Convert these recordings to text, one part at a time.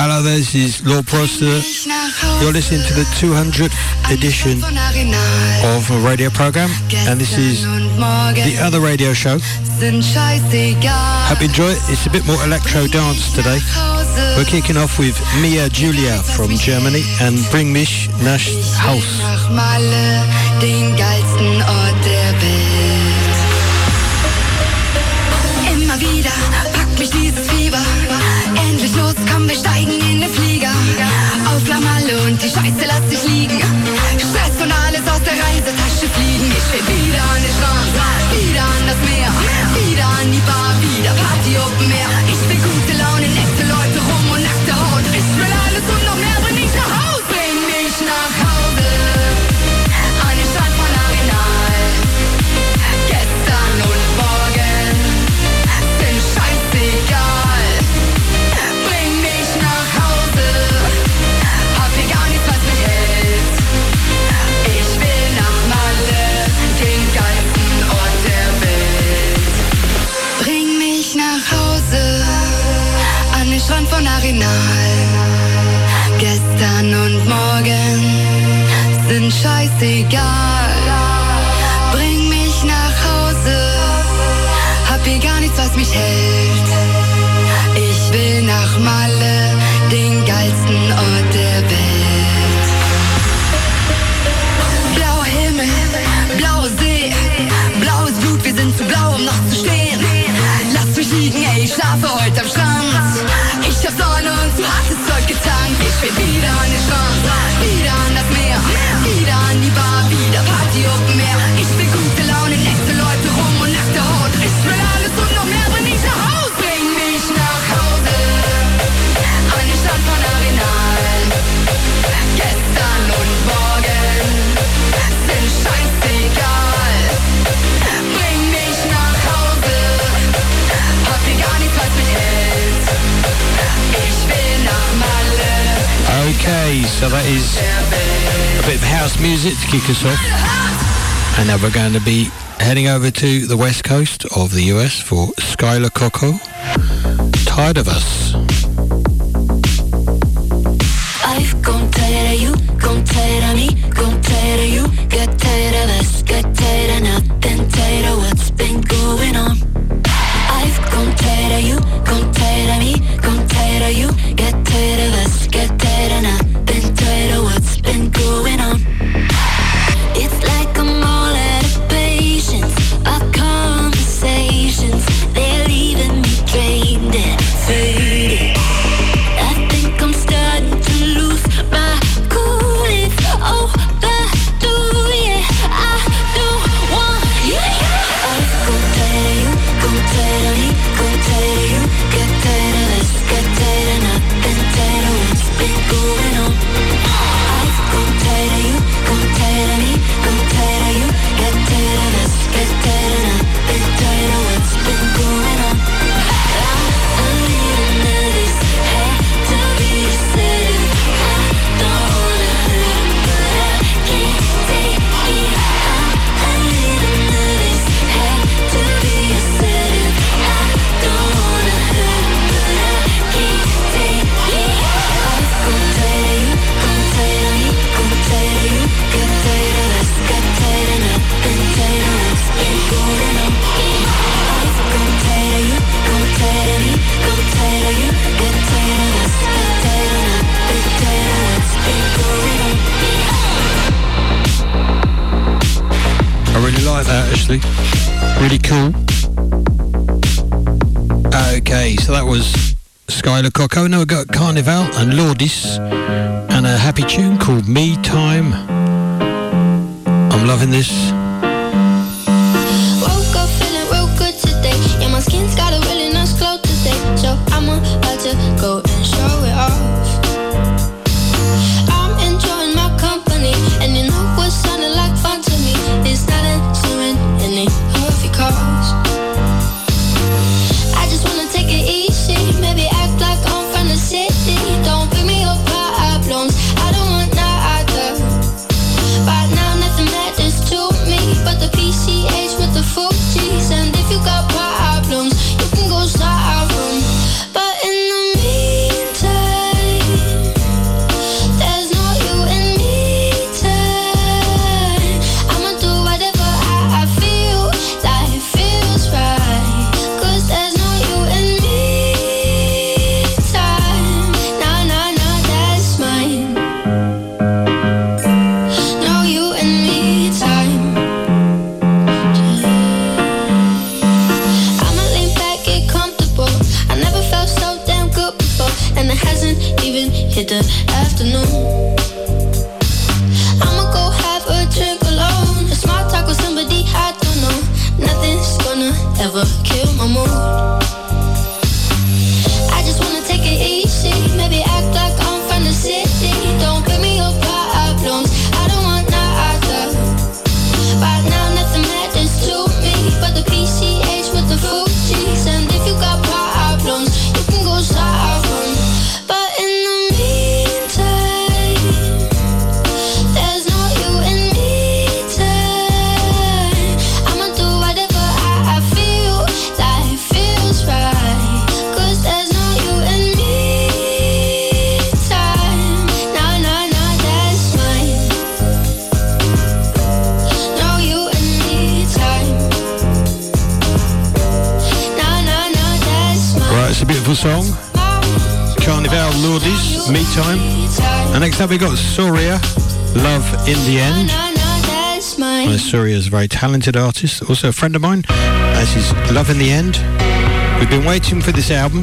Hello, this is Lord Prosser. You're listening to the 200th edition of a radio program, and this is the other radio show. Hope you enjoy it. It's a bit more electro dance today. We're kicking off with Mia Julia from Germany and Bring mich nach Haus. Falle und die Scheiße lass dich liegen. Stress und alles aus der Reisetasche fliegen. Ich bin wieder an den Schwanz. Signal. Gestern und morgen sind scheißegal. Bring mich nach Hause, hab hier gar nichts, was mich hält. Ich will gute Laune, nette Leute rum und nackte Haut. Ich will alles und noch mehr, bring mich nach Hause. Bring mich nach Hause, an Stadt von Arenal. Gestern und morgen sind scheißegal. Bring mich nach Hause, hab hier gar nichts, was. Ich will nach Malle. Okay, so that is a bit of house music to kick us off. And now we're going to be heading over to the west coast of the US for Skylar Coco, Tired of Us. So that was Skylar Cocono oh, got Carnival and Lordis and a happy tune called Me Time. I'm loving this. we got Surya, Love in the End. Soria Surya is a very talented artist, also a friend of mine. As is Love in the End. We've been waiting for this album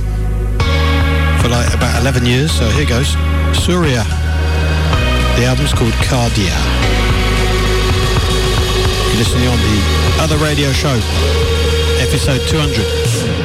for like about 11 years, so here goes. Surya. The album's called Kardia. You're listening on the other radio show, episode 200.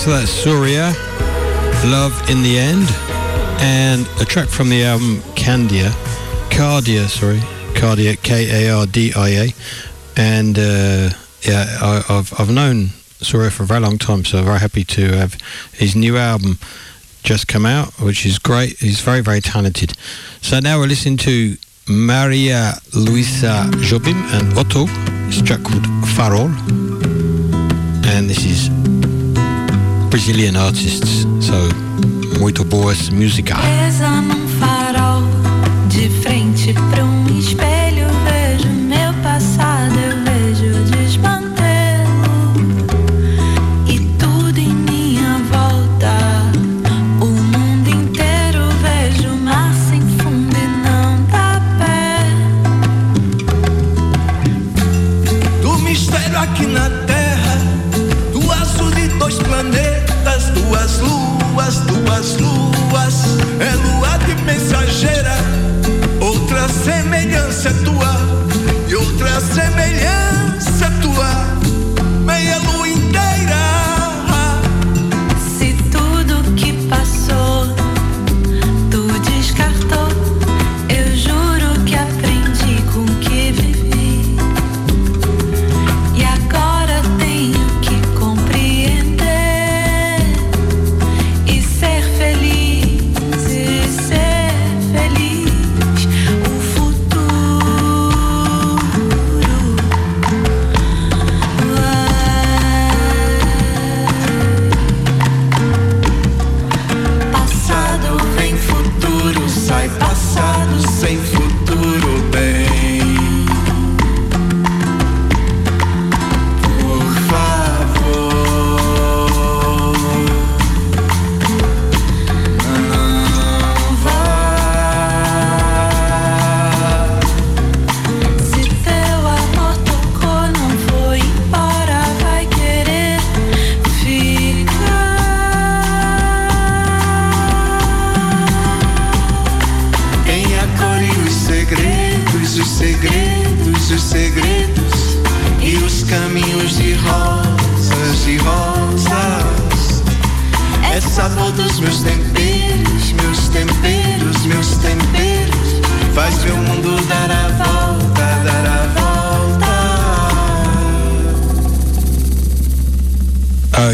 so that's Surya, Love in the End, and a track from the album Candia, Kardia, sorry, Kardia, K-A-R-D-I-A, and uh, yeah, I, have I've known Surya for a very long time, so very happy to have his new album just come out, which is great. He's very very talented. So now we're listening to Maria Luiza Jobim and Otto. It's a track called Farol, and this is Brazilian artists. So, muito boas musicais. Pesa num farol de frente para um espelho.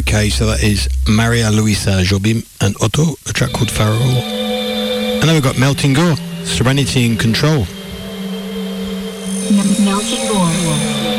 Okay, so that is Maria Luiza Jobim and Otto, a track called Farol. And then we've got Melting Gore, Serenity and Control. Melting Gore.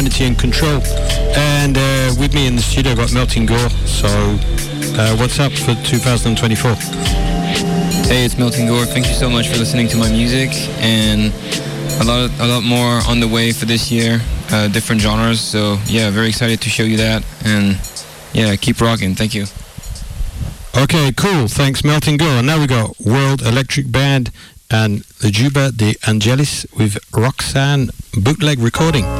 Serenity and Control. And uh, with me in the studio, I've got Melting Gore. So, uh, what's up for 2024? Hey, it's Melting Gore. Thank you so much for listening to my music, and a lot, a lot more on the way for this year. Uh, different genres. So yeah, very excited to show you that, and yeah, keep rocking. Thank you. Okay, cool. Thanks, Melting Gore. And now we got World Electric Band and the Juba de Angelis with Roxanne bootleg recording.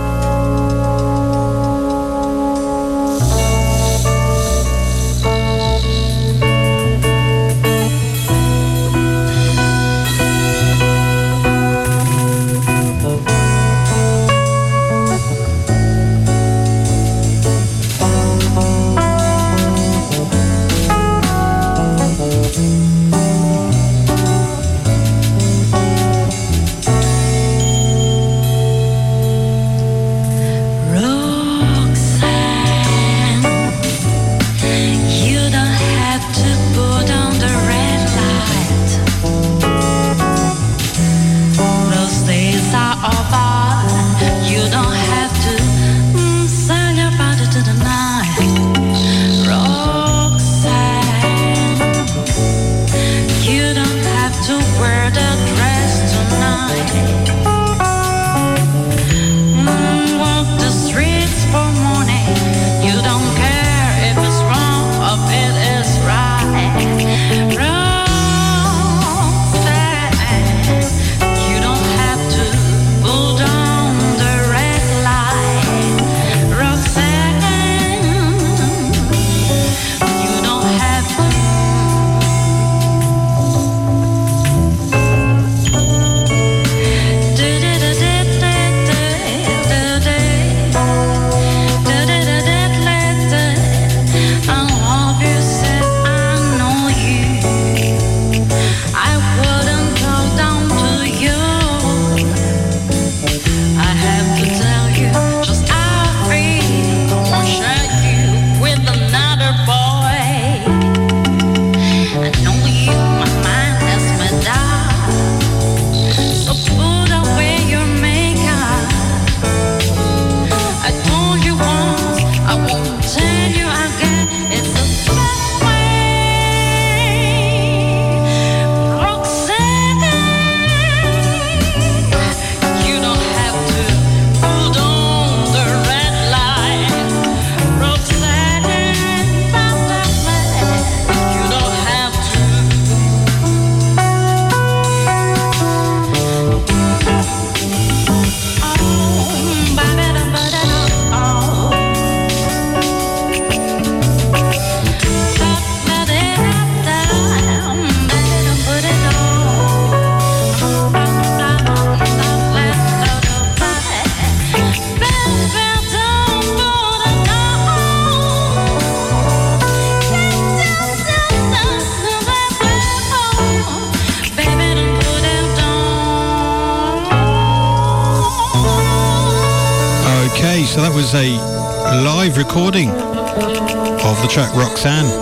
Roxanne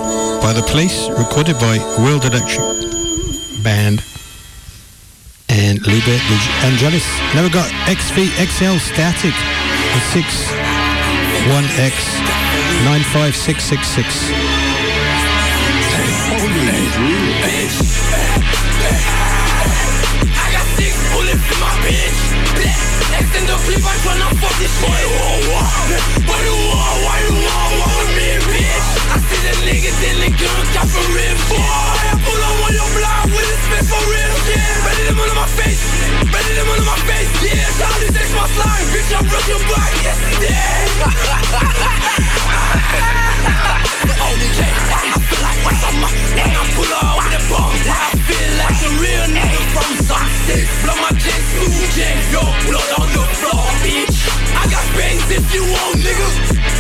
by the police, recorded by World Electric Band and Liebe de Angelis. Now we've got XV XL Static, the 61X 95666. I got six? I see the niggas in the gun, got for real, boy. I pull on on your block with a spit for real, yeah. Ready them on my face, ready them on my face, yeah. Charlie takes my slime, bitch, I'm rocking back yesterday. Okay, oh, I feel like what's on my when I pull out with a bomb. I feel like a real nigga from six. Blow my jet, smooth jet, yo, blood on the floor, bitch. I got bangs if you want, nigga.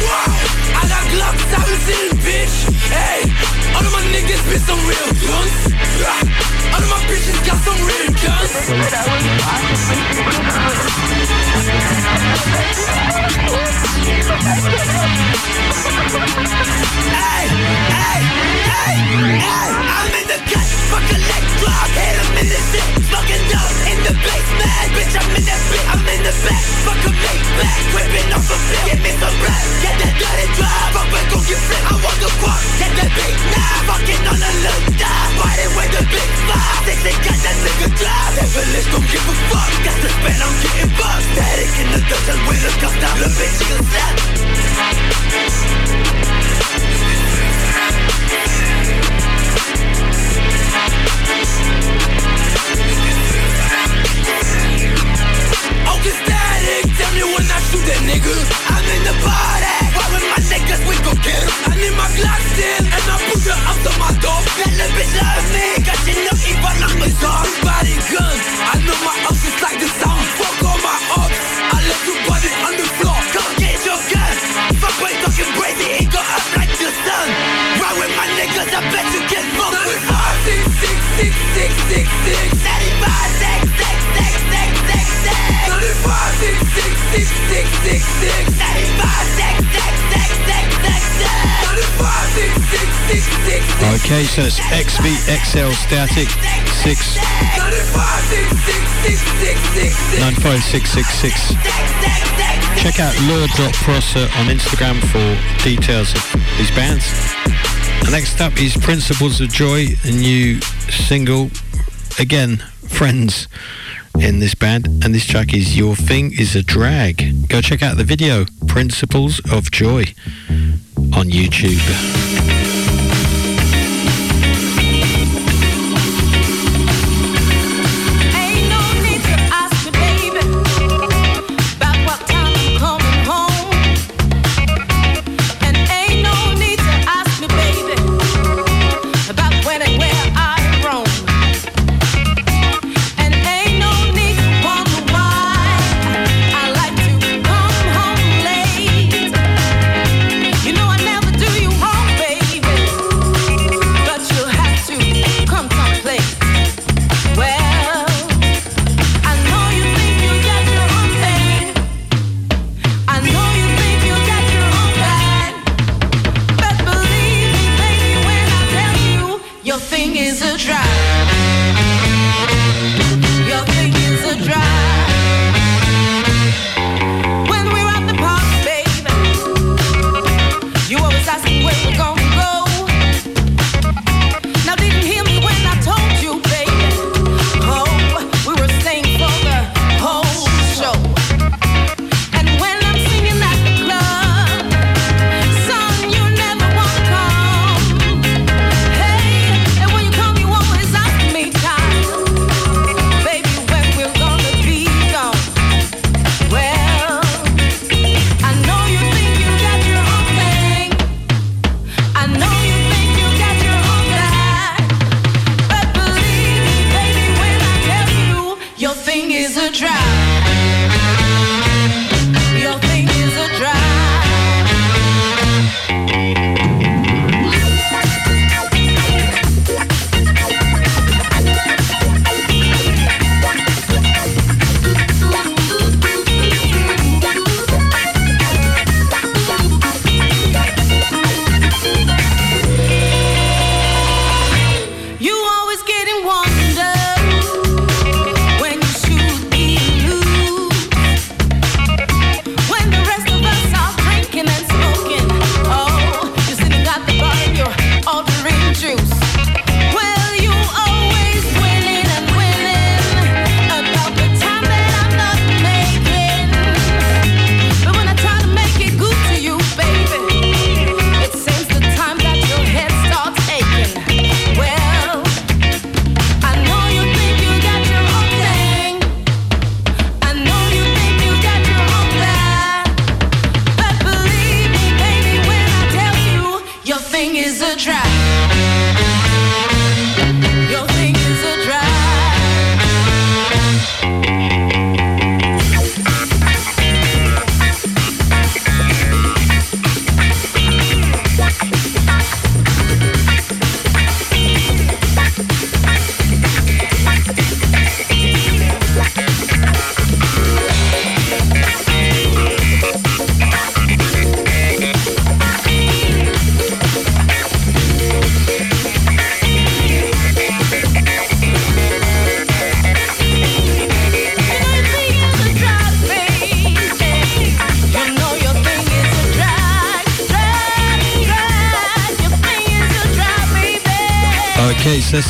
Back, fuck a me, Give me some bread, get that dirty drive Up and go get flip, I want the quad Get that big knife, fucking on a look dive Fighting with the big five They say got that nigga drive Devilish don't give a fuck Got to spend, I'm getting bucked Static in the and with a custom The bitch, you slap nigga I'm in the party, with my niggas we gon' get him I need my Glock still, and I put her up to my door. That little bitch love me, Okay, so it's XVXL Static 6 95, 6, 6, 6, 6, 6, 95666. Check out Lure.Prosser on Instagram for details of these bands. And next up is Principles of Joy, a new single. Again, friends in this band. And this track is Your Thing is a Drag. Go check out the video, Principles of Joy, on YouTube.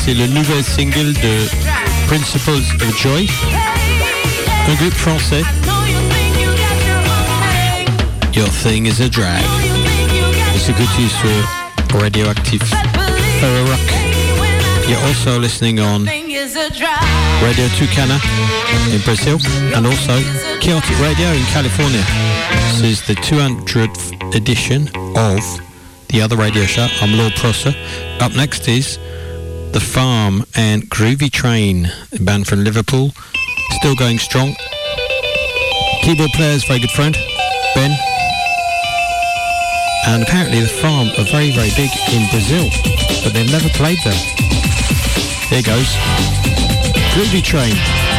C'est le nouvel single de Principles of Joy, un groupe français. Your Thing is a Drag. It's a good use for radioactive ferro rock. You're also listening on Radio Tucana in Brazil and also Chaotic Radio in California. This is the 200th edition of the other radio show. I'm Lord Prosser. Up next is The Farm and Groovy Train, a band from Liverpool, still going strong. Keyboard player's very good friend, Ben. And apparently The Farm are very, very big in Brazil, but they've never played there. Here goes. Groovy Train.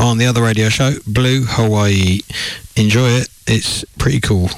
on the other radio show, Blue Hawaii. Enjoy it. It's pretty cool.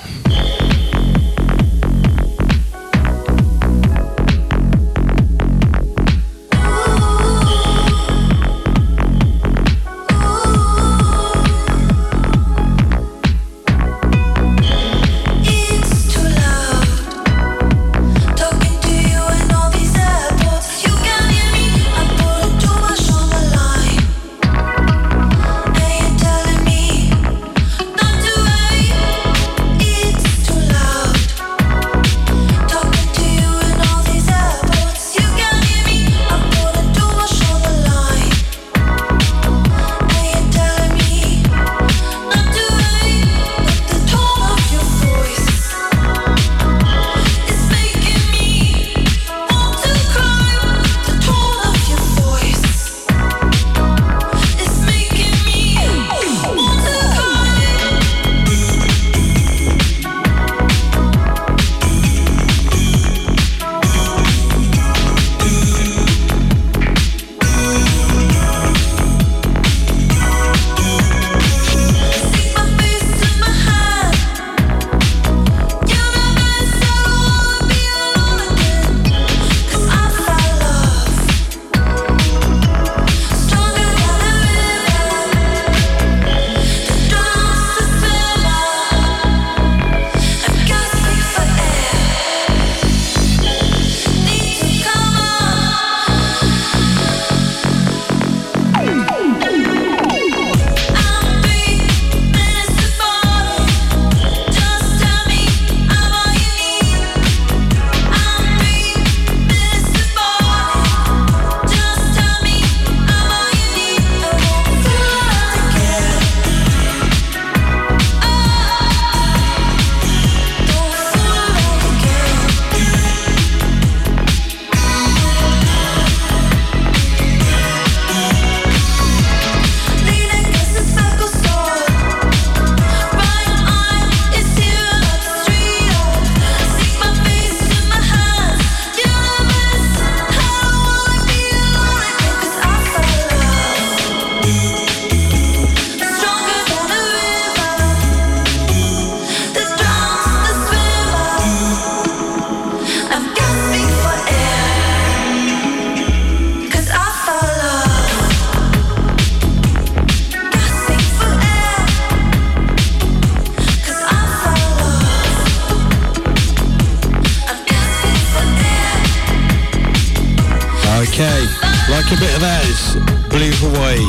A bit of that. It's Blue Hawaii.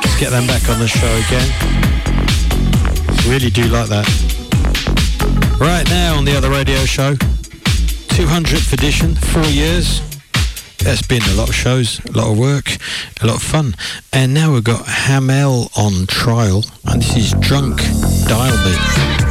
Let's get them back on the show again. Really do like that. Right now on the other radio show, 200th edition, four years. That's been a lot of shows, a lot of work, a lot of fun. And now we've got Hamell on Trial, and this is Drunk Dial Me.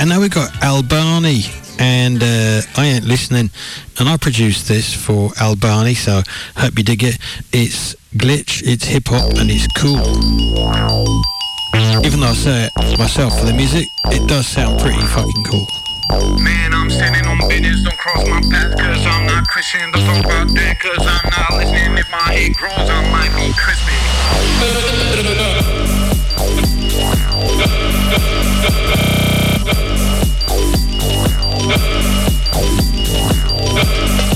And now we've got Albani and uh, I ain't listening and I produced this for Albani so hope you dig it. It's glitch, it's hip hop and it's cool. Even though I say it myself for the music, it does sound pretty fucking cool. Man, I'm standing on business, don't cross my path Cause I'm not Christian, don't talk about Cause I'm not listening, if my head grows I might be crispy Thank you.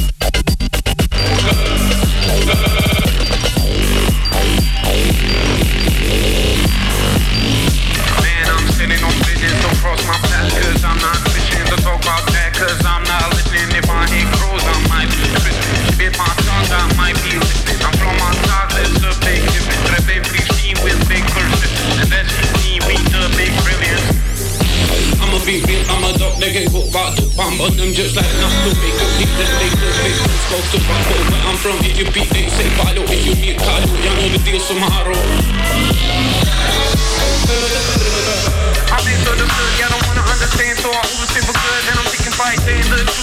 Bomb But them just like not to make a beat Then they just make them supposed to rock But where I'm from, if you beat, they say follow If you need Kalu, y'all know the deal tomorrow I've been so understood, y'all don't wanna understand. So I overstay for good, and I'm taking fight Then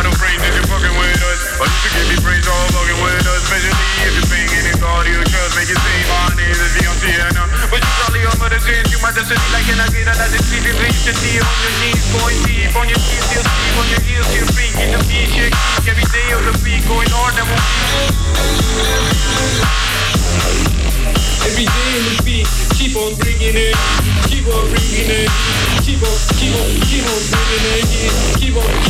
got a brain that you're fucking with us. But you should give me praise all fucking with us. Especially if you're paying any thought you trust. Make it say my name is Beyonce and uh, But you probably on the same you might just like an agenda as it seems. Reach the knee on your knees, going deep on your knees, you'll sleep on your heels, you're freak the beat, shake every day of the week, going hard, never Every day in the beat, keep on bringing it, keep on bringing it, keep on, keep on, keep on bringing it, keep on. Man,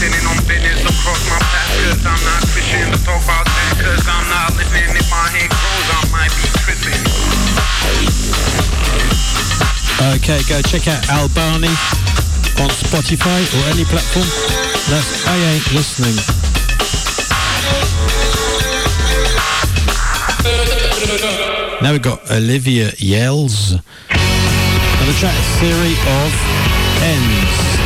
sitting on business across my path Cause I'm not Christian to talk about that Cause I'm not listening If my head grows, I might be tripping Okay, go check out Albani on Spotify or any platform. That's I Ain't Listening. Now we've got Olivia Yells. And the track Theory of Ends.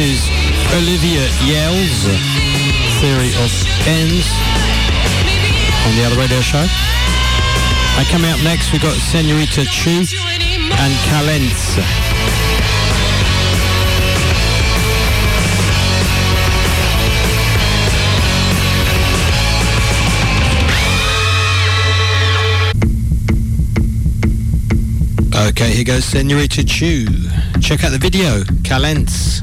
Is Olivia Yells, Theory of Ends, on the other radio show. And coming up next, we've got Senorita Chu and Calence. Okay, here goes Senorita Chu. Check out the video, Calence.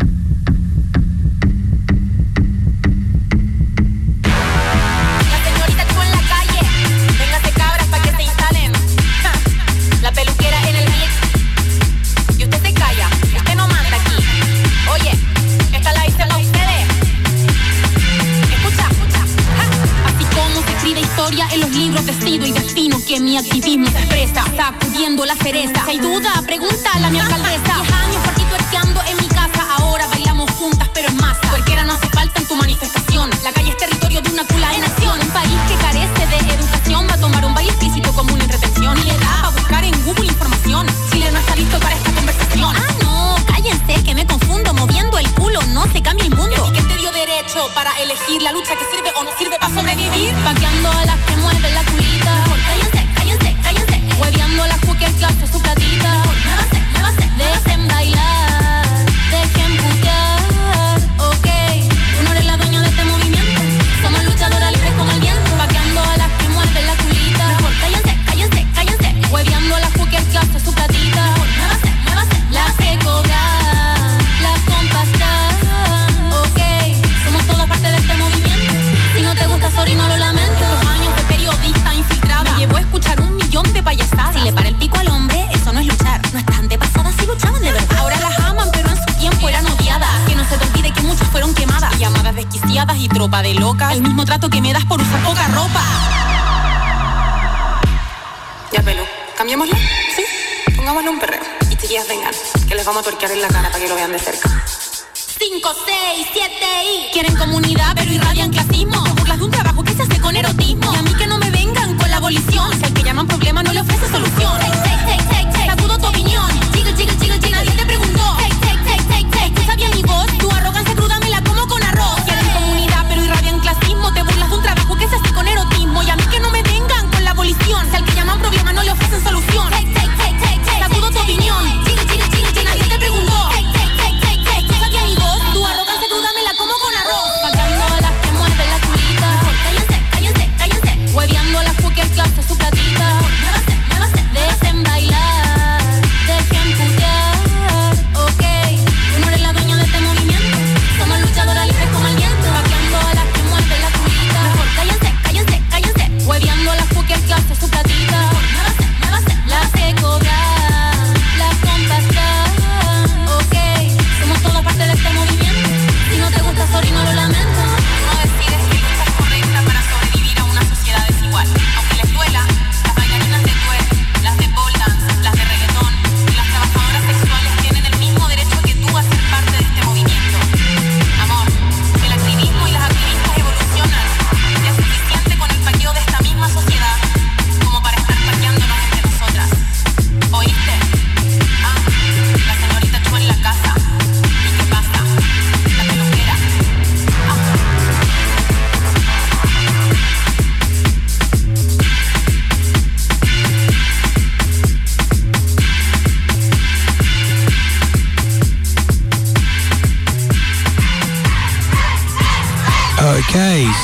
Daniel echar en la cara para que lo vean de cerca. 5, 6, 7 y quieren comunidad, pero irradian clase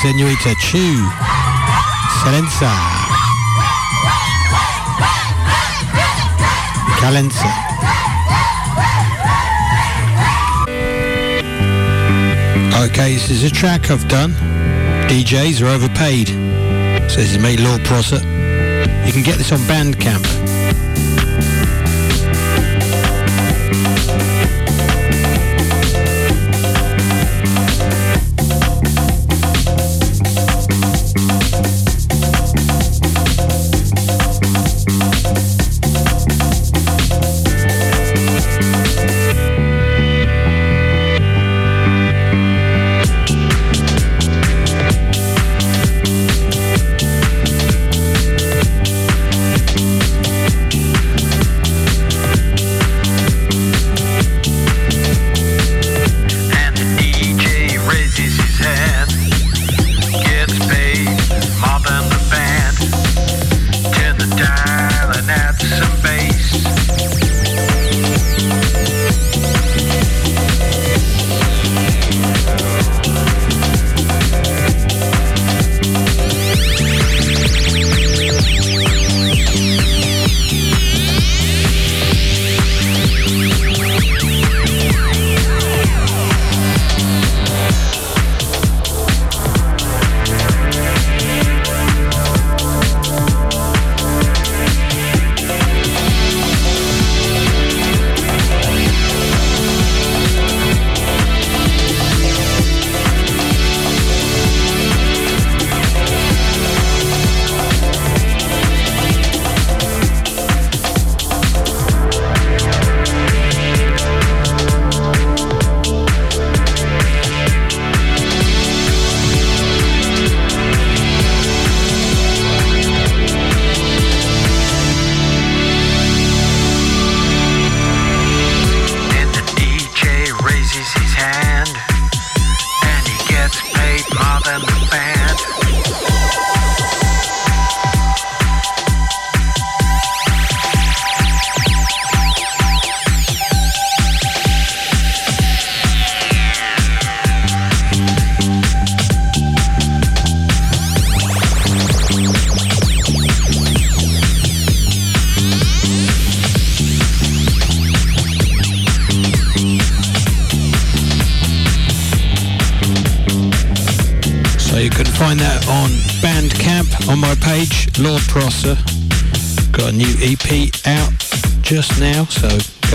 Señorita Chu, Salenza, Calenza. Okay, this is a track I've done. DJs are overpaid, so this is made, Lord Prosser. You can get this on Bandcamp.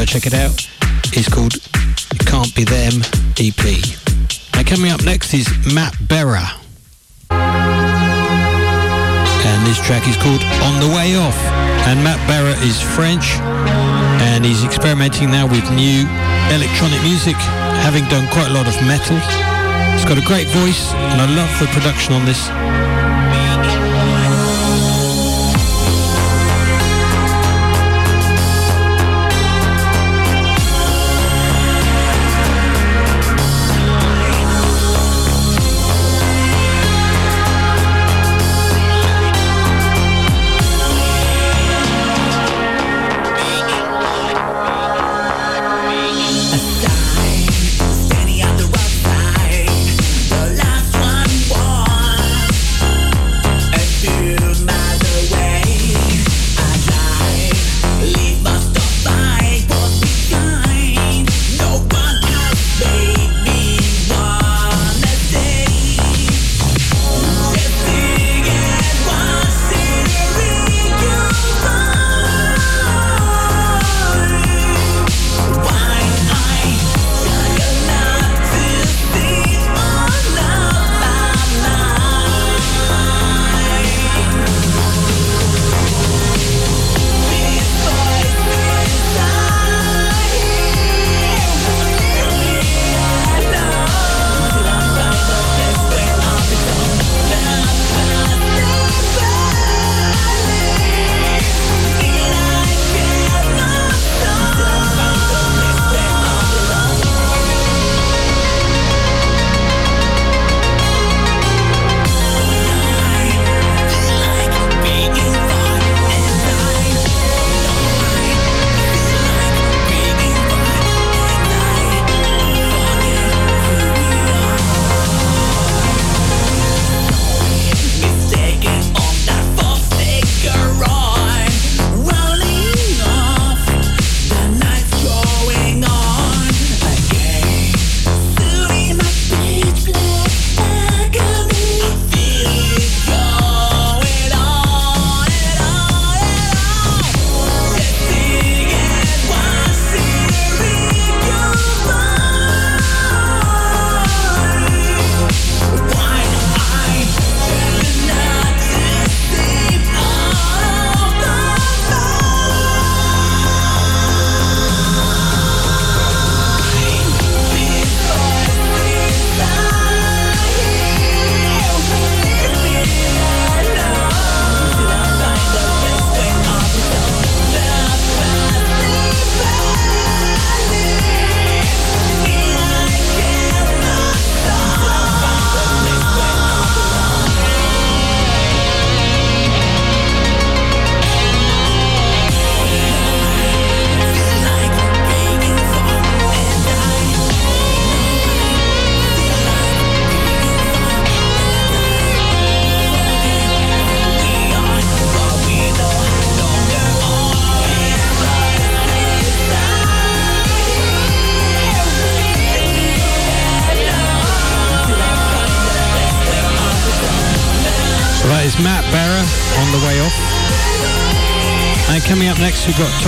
Check it out. It's called It Can't Be Them EP. And coming up next is Matt Berra. And this track is called On the Way Off. And Matt Berra is French and he's experimenting now with new electronic music, having done quite a lot of metal. He's got a great voice and I love the production on this.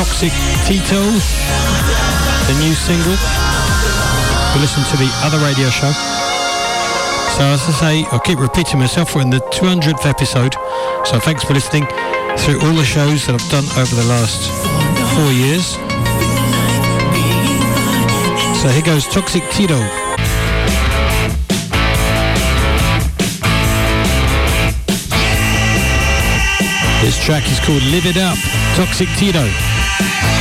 Toxic Tito, the new single. We listen to the other radio show. So as I say, I'll keep repeating myself, we're in the 200th episode. So thanks for listening through all the shows that I've done over the last four years. So here goes Toxic Tito. This track is called Live It Up, Toxic Tito. Let's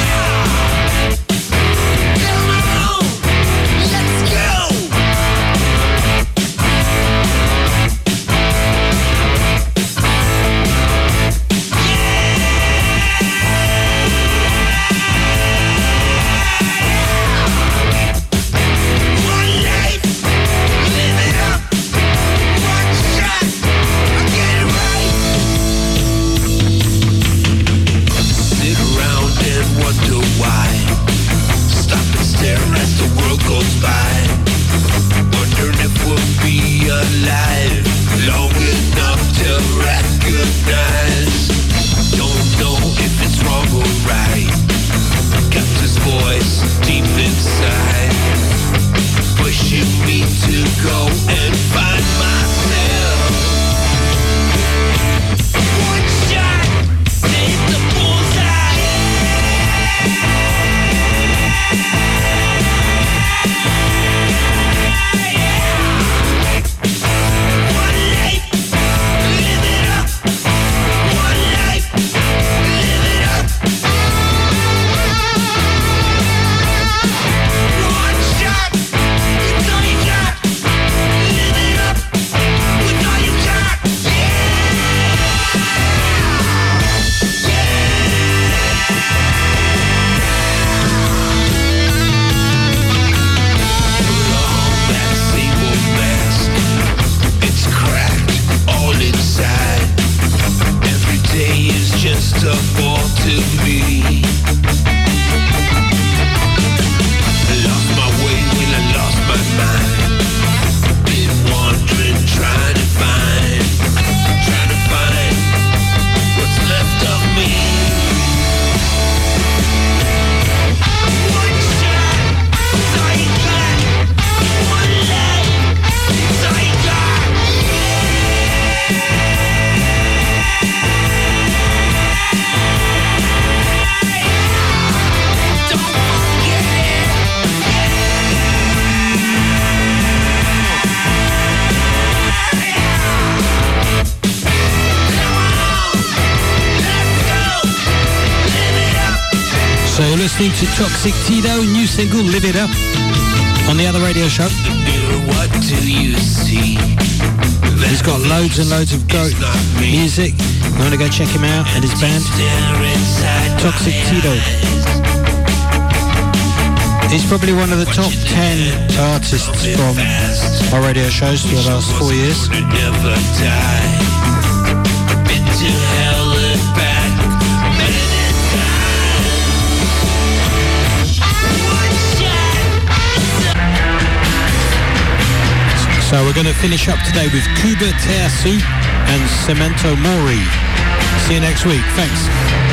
Toxic Tito, new single Live It Up on the other radio show. He's got loads and loads of great music. You want to go check him out and his band? Toxic Tito. He's probably one of the top 10 artists from our radio shows for the last four years. So we're going to finish up today with Kuba Teasu and Cemento Mori. See you next week. Thanks.